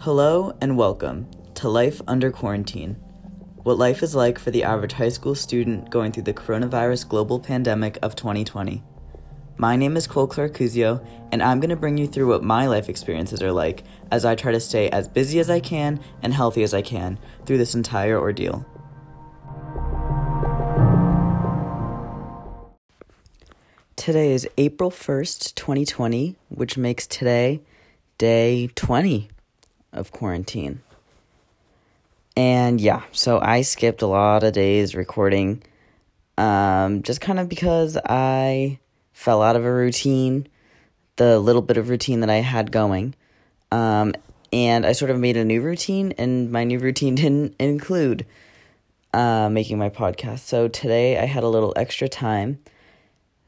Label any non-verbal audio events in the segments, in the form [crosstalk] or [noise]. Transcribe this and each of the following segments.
Hello and welcome to Life Under Quarantine. What life is like for the average high school student going through the coronavirus global pandemic of 2020. My name is Cole Clericuzio, and I'm going to bring you through what my life experiences are like as I try to stay as busy as I can and healthy as I can through this entire ordeal. Today is April 1st, 2020, which makes today day 20 of quarantine. And yeah, so I skipped a lot of days recording um, just kind of because I fell out of a routine, the little bit of routine that I had going. Um, and I sort of made a new routine, and my new routine [laughs] didn't include uh, making my podcast. So today I had a little extra time.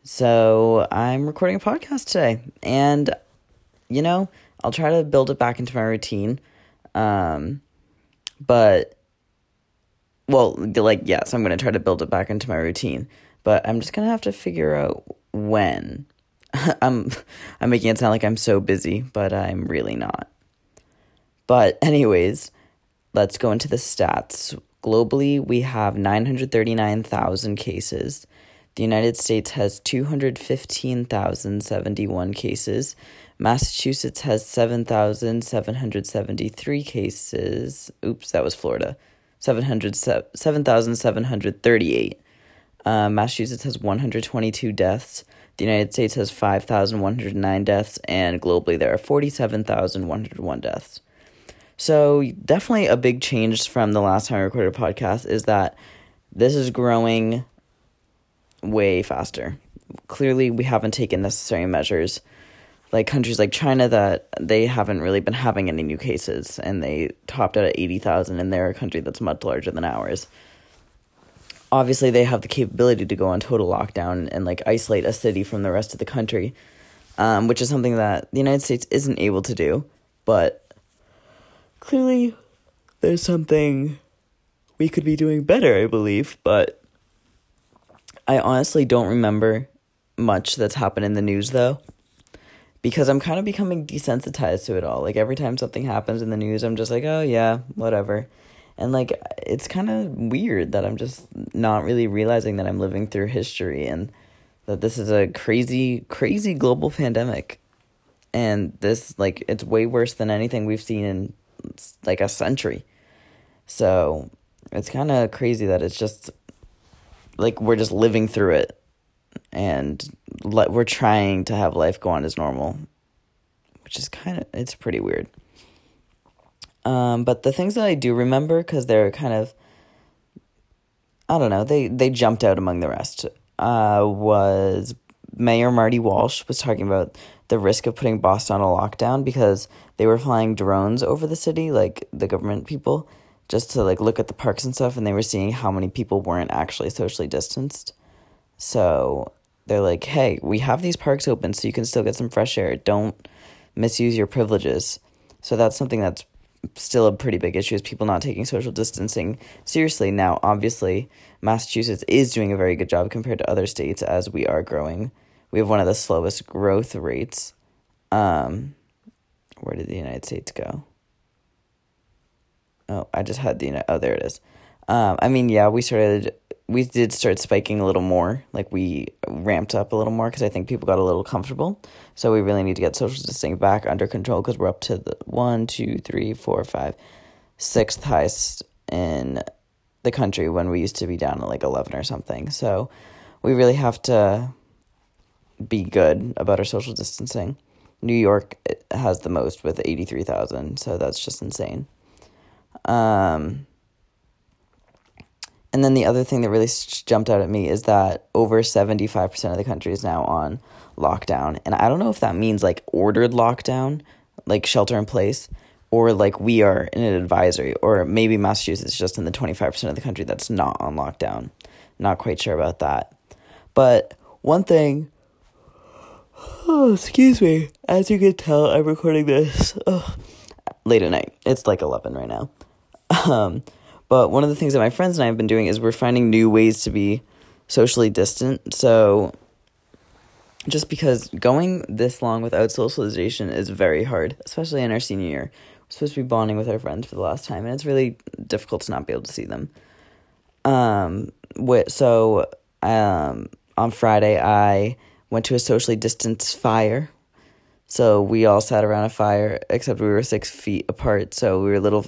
So I'm recording a podcast today. And, you know, I'll try to build it back into my routine. Um, but, well, like, yes, I'm going to try to build it back into my routine. But I'm just going to have to figure out when. [laughs] I'm [laughs] I'm making it sound like I'm so busy, but I'm really not. But anyways, let's go into the stats. Globally, we have 939,000 cases. The United States has 215,071 cases. Massachusetts has 7,773 cases. Oops, that was Florida. 7,738. Uh, Massachusetts has 122 deaths. The United States has 5,109 deaths. And globally, there are 47,101 deaths. So, definitely a big change from the last time I recorded a podcast is that this is growing way faster. Clearly, we haven't taken necessary measures. Like countries like China, that they haven't really been having any new cases, and they topped out at 80,000, and they're a country that's much larger than ours. Obviously, they have the capability to go on total lockdown and like isolate a city from the rest of the country, um, which is something that the United States isn't able to do. But clearly, there's something we could be doing better, I believe. But I honestly don't remember much that's happened in the news though. Because I'm kind of becoming desensitized to it all. Like every time something happens in the news, I'm just like, oh yeah, whatever. And like it's kind of weird that I'm just not really realizing that I'm living through history and that this is a crazy, crazy global pandemic. And this, like, it's way worse than anything we've seen in like a century. So it's kind of crazy that it's just like we're just living through it and le- we're trying to have life go on as normal which is kind of it's pretty weird um, but the things that i do remember because they're kind of i don't know they they jumped out among the rest uh, was mayor marty walsh was talking about the risk of putting boston on a lockdown because they were flying drones over the city like the government people just to like look at the parks and stuff and they were seeing how many people weren't actually socially distanced. So they're like, "Hey, we have these parks open so you can still get some fresh air. Don't misuse your privileges." So that's something that's still a pretty big issue is people not taking social distancing seriously. Now, obviously, Massachusetts is doing a very good job compared to other states as we are growing. We have one of the slowest growth rates. Um, where did the United States go? Oh, I just had the oh there it is. Um, I mean, yeah, we started we did start spiking a little more. Like we ramped up a little more because I think people got a little comfortable. So we really need to get social distancing back under control because we're up to the one, two, three, four, five, sixth highest in the country when we used to be down at like eleven or something. So we really have to be good about our social distancing. New York has the most with eighty three thousand, so that's just insane. Um, and then the other thing that really jumped out at me is that over 75% of the country is now on lockdown. And I don't know if that means like ordered lockdown, like shelter in place, or like we are in an advisory, or maybe Massachusetts is just in the 25% of the country that's not on lockdown. Not quite sure about that. But one thing, oh, [sighs] excuse me, as you can tell, I'm recording this [sighs] late at night. It's like 11 right now. Um, but one of the things that my friends and I have been doing is we're finding new ways to be socially distant. So just because going this long without socialization is very hard, especially in our senior year. We're supposed to be bonding with our friends for the last time, and it's really difficult to not be able to see them. Um, so um, on Friday, I went to a socially distanced fire. So we all sat around a fire, except we were six feet apart, so we were a little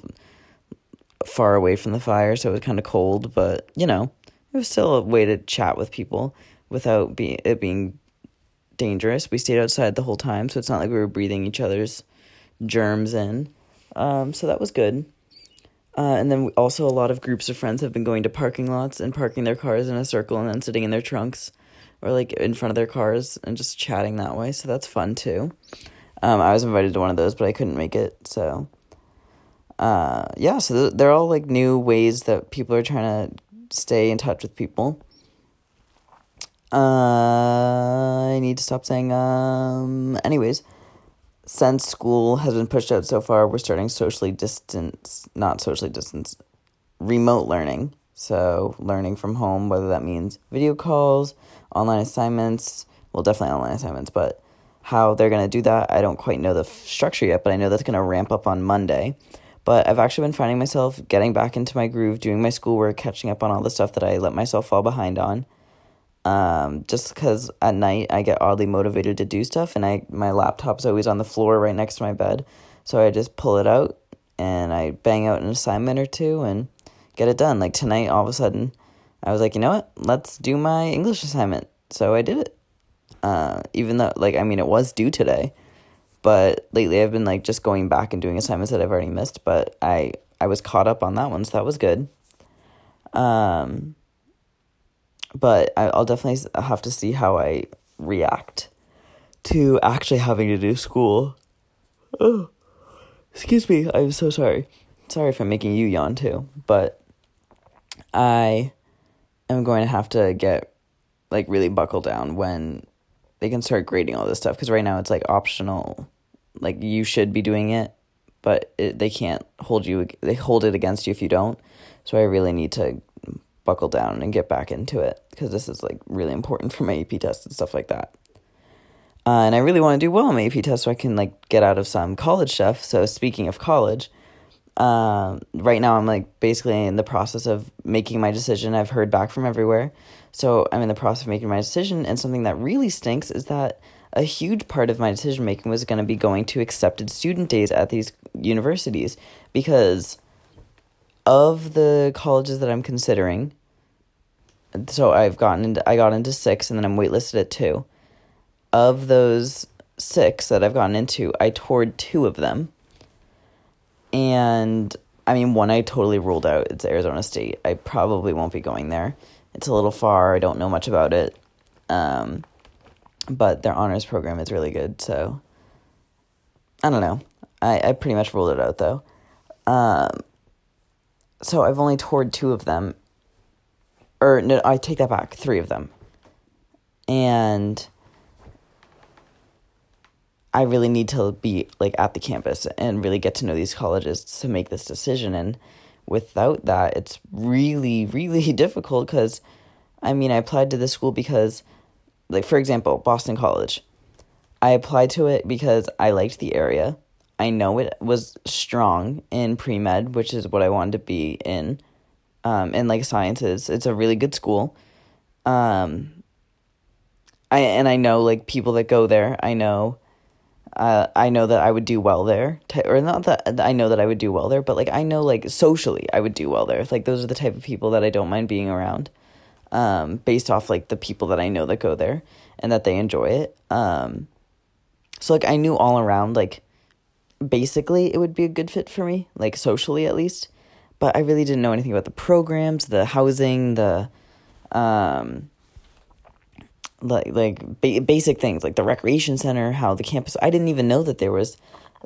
far away from the fire, so it was kind of cold, but you know, it was still a way to chat with people without be- it being dangerous. We stayed outside the whole time, so it's not like we were breathing each other's germs in. Um, so that was good. Uh, and then also a lot of groups of friends have been going to parking lots and parking their cars in a circle and then sitting in their trunks or like in front of their cars and just chatting that way. So that's fun too. Um, I was invited to one of those, but I couldn't make it. So, uh, yeah, so they're all like new ways that people are trying to stay in touch with people. Uh, I need to stop saying, um, anyways, since school has been pushed out so far, we're starting socially distance, not socially distance, remote learning. So, learning from home, whether that means video calls, online assignments, well, definitely online assignments, but how they're going to do that, I don't quite know the f- structure yet, but I know that's going to ramp up on Monday. But I've actually been finding myself getting back into my groove, doing my schoolwork, catching up on all the stuff that I let myself fall behind on. Um, just because at night I get oddly motivated to do stuff, and I my laptop's always on the floor right next to my bed, so I just pull it out and I bang out an assignment or two and get it done. Like tonight, all of a sudden, I was like, you know what? Let's do my English assignment. So I did it. Uh, even though, like, I mean, it was due today, but lately I've been like just going back and doing assignments that I've already missed. But I I was caught up on that one, so that was good. Um, but I, I'll definitely have to see how I react to actually having to do school. Oh, excuse me. I'm so sorry. Sorry if I'm making you yawn too, but I am going to have to get like really buckle down when they can start grading all this stuff because right now it's like optional like you should be doing it but it, they can't hold you they hold it against you if you don't so i really need to buckle down and get back into it because this is like really important for my ap test and stuff like that uh, and i really want to do well on my ap test so i can like get out of some college stuff so speaking of college um, right now I'm like basically in the process of making my decision. I've heard back from everywhere. So I'm in the process of making my decision. And something that really stinks is that a huge part of my decision making was going to be going to accepted student days at these universities because of the colleges that I'm considering. So I've gotten into, I got into six and then I'm waitlisted at two. Of those six that I've gotten into, I toured two of them and I mean, one I totally ruled out. It's Arizona State. I probably won't be going there. It's a little far. I don't know much about it. Um, but their honors program is really good. So I don't know. I, I pretty much ruled it out though. Um, so I've only toured two of them. Or no, I take that back. Three of them. And I really need to be like at the campus and really get to know these colleges to make this decision. And without that, it's really, really [laughs] difficult because I mean, I applied to this school because, like, for example, Boston College. I applied to it because I liked the area. I know it was strong in pre med, which is what I wanted to be in, um, in like sciences. It's a really good school. Um, I and I know like people that go there. I know uh, I know that I would do well there, or not that I know that I would do well there, but like I know like socially I would do well there. Like those are the type of people that I don't mind being around, um, based off like the people that I know that go there and that they enjoy it. Um, so like I knew all around like basically it would be a good fit for me, like socially at least, but I really didn't know anything about the programs, the housing, the um like like ba- basic things like the recreation center, how the campus. I didn't even know that there was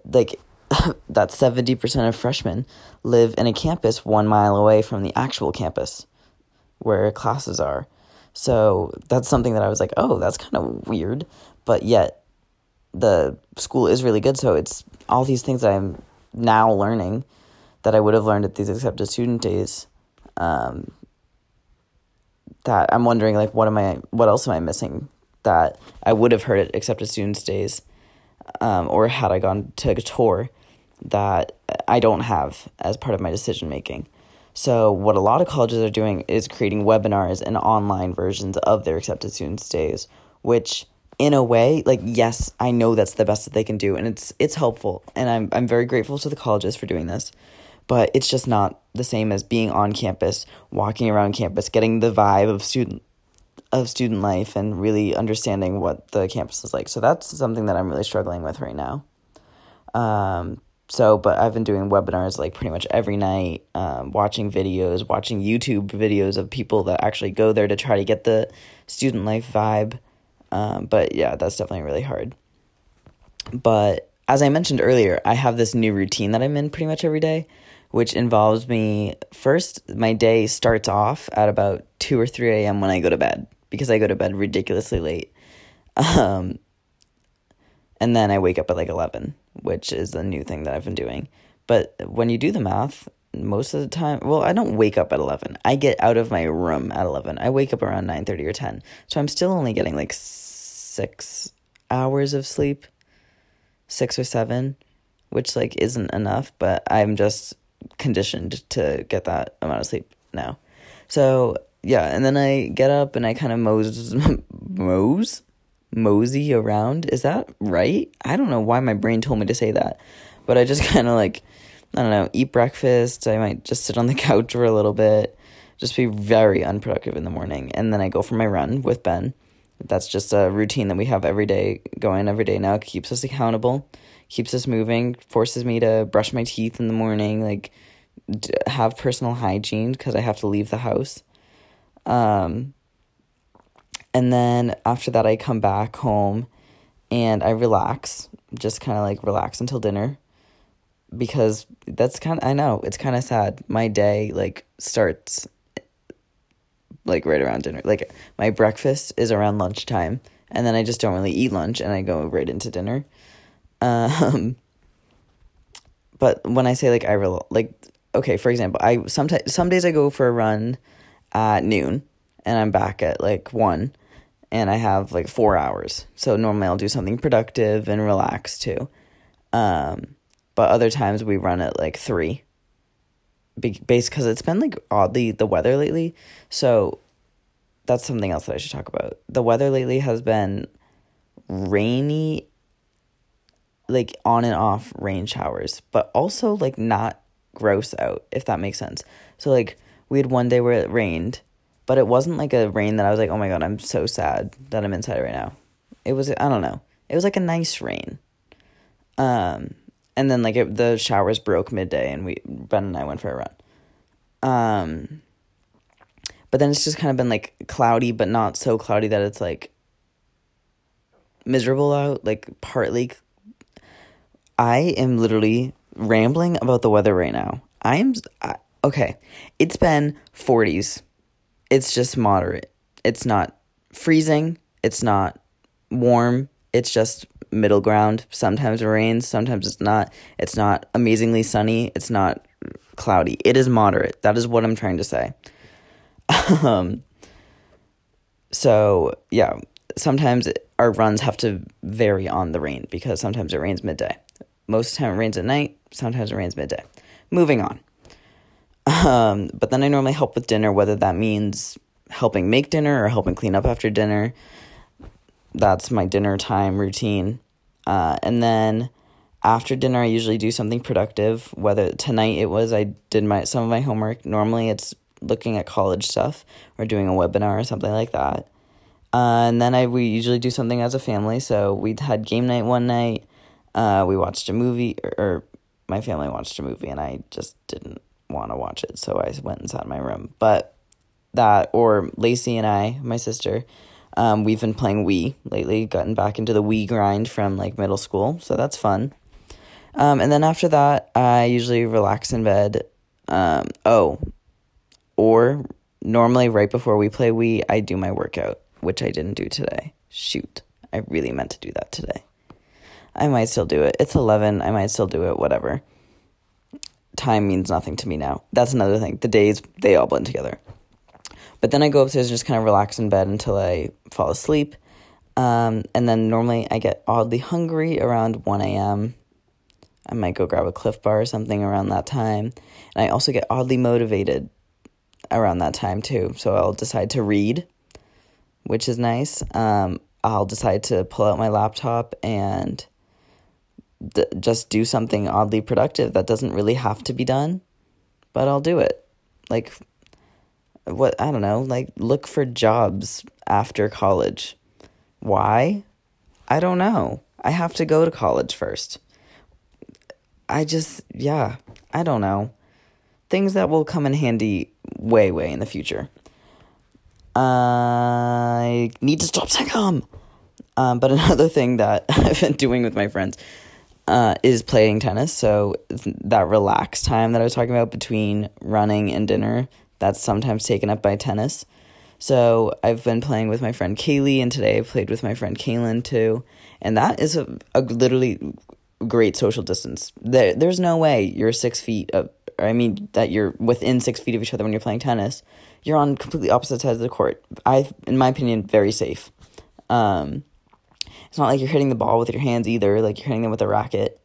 like [laughs] that seventy percent of freshmen live in a campus one mile away from the actual campus where classes are. So that's something that I was like, oh, that's kind of weird, but yet the school is really good. So it's all these things that I'm now learning that I would have learned at these accepted student days. Um, that I'm wondering like what am I what else am I missing that I would have heard it accepted student days um, or had I gone to a tour that I don't have as part of my decision making. So, what a lot of colleges are doing is creating webinars and online versions of their accepted students days, which in a way, like yes, I know that's the best that they can do and it's it's helpful and I'm I'm very grateful to the colleges for doing this. But it's just not the same as being on campus, walking around campus, getting the vibe of student of student life and really understanding what the campus is like. So that's something that I'm really struggling with right now. Um, so, but I've been doing webinars like pretty much every night, um, watching videos, watching YouTube videos of people that actually go there to try to get the student life vibe. Um, but yeah, that's definitely really hard. But as I mentioned earlier, I have this new routine that I'm in pretty much every day, which involves me first, my day starts off at about 2 or 3 a.m. when I go to bed because I go to bed ridiculously late. [laughs] Um, and then I wake up at like 11, which is a new thing that I've been doing. But when you do the math, most of the time, well, I don't wake up at 11. I get out of my room at 11. I wake up around 9:30 or 10. So I'm still only getting like 6 hours of sleep. 6 or 7, which like isn't enough, but I'm just conditioned to get that amount of sleep now. So, yeah, and then I get up and I kind of mose [laughs] mose mosey around. Is that right? I don't know why my brain told me to say that. But I just [laughs] kind of like I don't know, eat breakfast. I might just sit on the [laughs] couch for a little bit. Just be very unproductive in the morning. And then I go for my run with Ben. That's just a routine that we have every day, going every day now. It keeps us accountable, keeps us moving, forces me to brush my teeth in the morning, like have personal hygiene because I have to leave the house. Um, and then after that, I come back home and I relax, just kind of like relax until dinner because that's kind of, I know, it's kind of sad. My day like starts like right around dinner. Like my breakfast is around lunchtime and then I just don't really eat lunch and I go right into dinner. Um, but when I say like I rel- like okay, for example, I sometimes some days I go for a run at noon and I'm back at like 1 and I have like 4 hours. So normally I'll do something productive and relax too. Um, but other times we run at like 3 base because it's been like oddly the weather lately. So that's something else that I should talk about. The weather lately has been rainy, like on and off rain showers, but also like not gross out, if that makes sense. So like we had one day where it rained, but it wasn't like a rain that I was like, oh my god, I'm so sad that I'm inside right now. It was I don't know. It was like a nice rain. Um, and then like it, the showers broke midday, and we Ben and I went for a run. Um, but then it's just kind of been like cloudy, but not so cloudy that it's like miserable out. Like partly, I am literally rambling about the weather right now. I am I, okay. It's been 40s. It's just moderate. It's not freezing. It's not warm. It's just middle ground. Sometimes it rains, sometimes it's not. It's not amazingly sunny. It's not cloudy. It is moderate. That is what I'm trying to say. [laughs] um so, yeah, sometimes our runs have to vary on the rain because sometimes it rains midday. Most of the time it rains at night, sometimes it rains midday. Moving on. Um, but then I normally help with dinner, whether that means helping make dinner or helping clean up after dinner. That's my dinner time routine. Uh, and then after dinner, I usually do something productive. Whether tonight it was I did my some of my homework. Normally it's looking at college stuff or doing a webinar or something like that. Uh, and then I we usually do something as a family. So we had game night one night. Uh, we watched a movie, or, or my family watched a movie, and I just didn't want to watch it, so I went and sat in my room. But that, or Lacey and I, my sister, um, we've been playing Wii lately, gotten back into the Wii grind from like middle school, so that's fun. Um, and then after that, I usually relax in bed. Um, oh, or normally right before we play Wii, I do my workout, which I didn't do today. Shoot, I really meant to do that today. I might still do it. It's 11. I might still do it, whatever. Time means nothing to me now. That's another thing. The days, they all blend together. But then I go upstairs and just kind of relax in bed until I fall asleep. Um, and then normally I get oddly hungry around 1 a.m. I might go grab a Clif Bar or something around that time. And I also get oddly motivated around that time too. So I'll decide to read, which is nice. Um, I'll decide to pull out my laptop and d- just do something oddly productive that doesn't really have to be done, but I'll do it. Like, what, I don't know, like look for jobs after college. Why? I don't know. I have to go to college first. I just, yeah, I don't know. Things that will come in handy way, way in the future. I need to stop sitcom. Um, but [laughs] another thing that I've been doing with my friends uh, is playing tennis. So that relaxed time that I was talking about between running and dinner, that's sometimes taken up by tennis. So I've been playing with my friend Kaylee, and today I played with my friend Kaylin too. And that is a, a literally great social distance. There, there's no way you're six feet of, I mean, that you're within six feet of each other when you're playing tennis. You're on completely opposite sides of the court. I, in my opinion, very safe. Um, it's not like you're hitting the ball with your hands either. Like you're hitting them with a racket.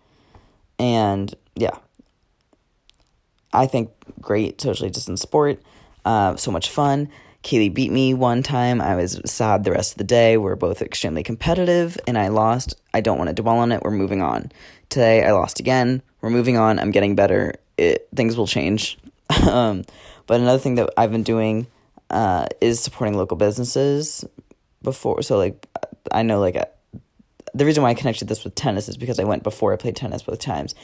And yeah, I think great socially distant sport. Uh, so much fun. Kaylee beat me one time. I was sad the rest of the day. We're both extremely competitive and I lost. I don't want to dwell on it. We're moving on. Today I lost again. We're moving on. I'm getting better. It, things will change. [laughs] um, but another thing that I've been doing uh, is supporting local businesses before. So, like, I know, like, the reason why I connected this with tennis is because I went before I played tennis both times.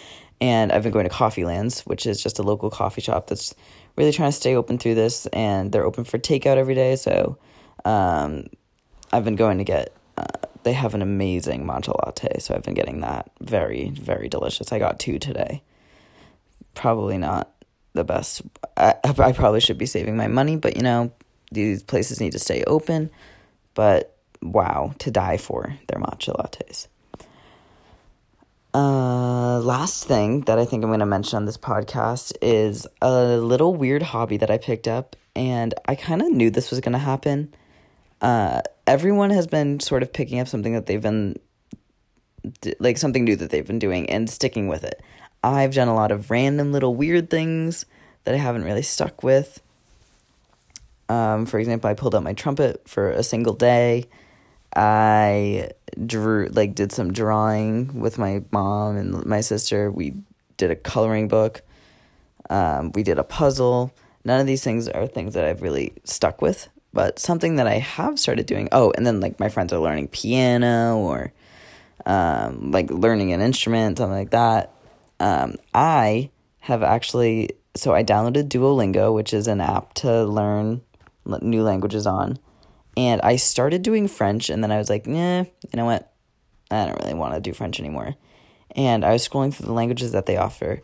And I've been going to Coffee Lands, which is just a local coffee shop that's really trying to stay open through this. And they're open for takeout every day. So um, I've been going to get, uh, they have an amazing matcha latte. So I've been getting that. Very, very delicious. I got two today. Probably not the best. I, I probably should be saving my money, but you know, these places need to stay open. But wow, to die for their matcha lattes. Uh, last thing that I think I'm going to mention on this podcast is a little weird hobby that I picked up, and I kind of knew this was going to happen. Uh, everyone has been sort of picking up something that they've been, like something new that they've been doing and sticking with it. I've done a lot of random little weird things that I haven't really stuck with. Um, for example, I pulled out my trumpet for a single day. I drew like did some drawing with my mom and my sister. We did a coloring book. Um, we did a puzzle. None of these things are things that I've really stuck with, but something that I have started doing. Oh, and then like my friends are learning piano or um, like learning an instrument, something like that. Um, I have actually so I downloaded Duolingo, which is an app to learn new languages on. And I started doing French, and then I was like, nah, you know what? I don't really want to do French anymore. And I was scrolling through the languages that they offer,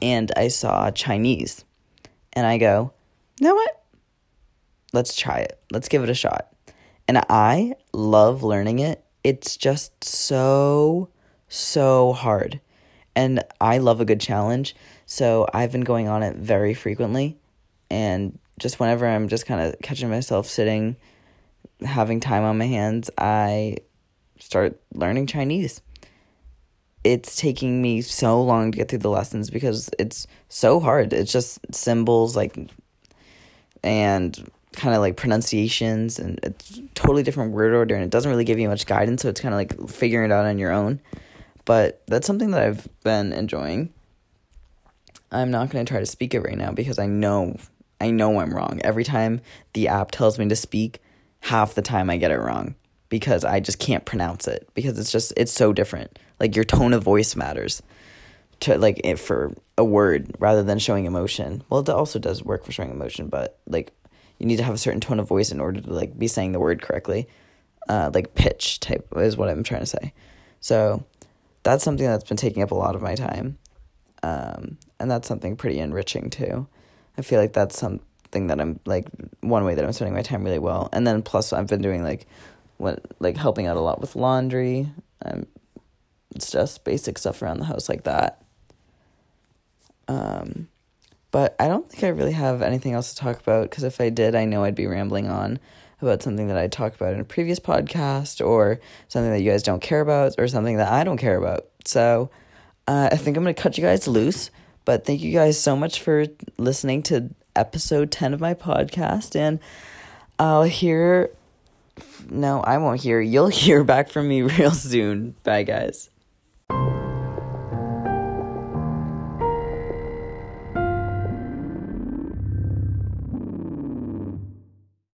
and I saw Chinese. And I go, you know what? Let's try it. Let's give it a shot. And I love learning it. It's just so, so hard. And I love a good challenge. So I've been going on it very frequently. And just whenever I'm just kind of catching myself sitting having time on my hands, I start learning Chinese. It's taking me so long to get through the lessons because it's so hard. It's just symbols like and kind of like pronunciations and it's totally different word order and it doesn't really give you much guidance, so it's kind of like figuring it out on your own. But that's something that I've been enjoying. I'm not going to try to speak it right now because I know I know I'm wrong. Every time the app tells me to speak, half the time I get it wrong because I just can't pronounce it because it's just it's so different. Like your tone of voice matters to like it for a word rather than showing emotion. Well, it also does work for showing emotion, but like you need to have a certain tone of voice in order to like be saying the word correctly. Uh, like pitch type is what I'm trying to say. So that's something that's been taking up a lot of my time. Um, and that's something pretty enriching too. I feel like that's some thing that I'm like one way that I'm spending my time really well. And then plus I've been doing like what like helping out a lot with laundry. Um, it's just basic stuff around the house like that. Um, but I don't think I really have anything else to talk about because if I did, I know I'd be rambling on about something that I talked about in a previous podcast or something that you guys don't care about or something that I don't care about. So uh, I think I'm going to cut you guys loose. But thank you guys so much for listening to episode 10 of my podcast. And I'll hear. No, I won't hear. You'll [laughs] hear back from me real soon. Bye, guys.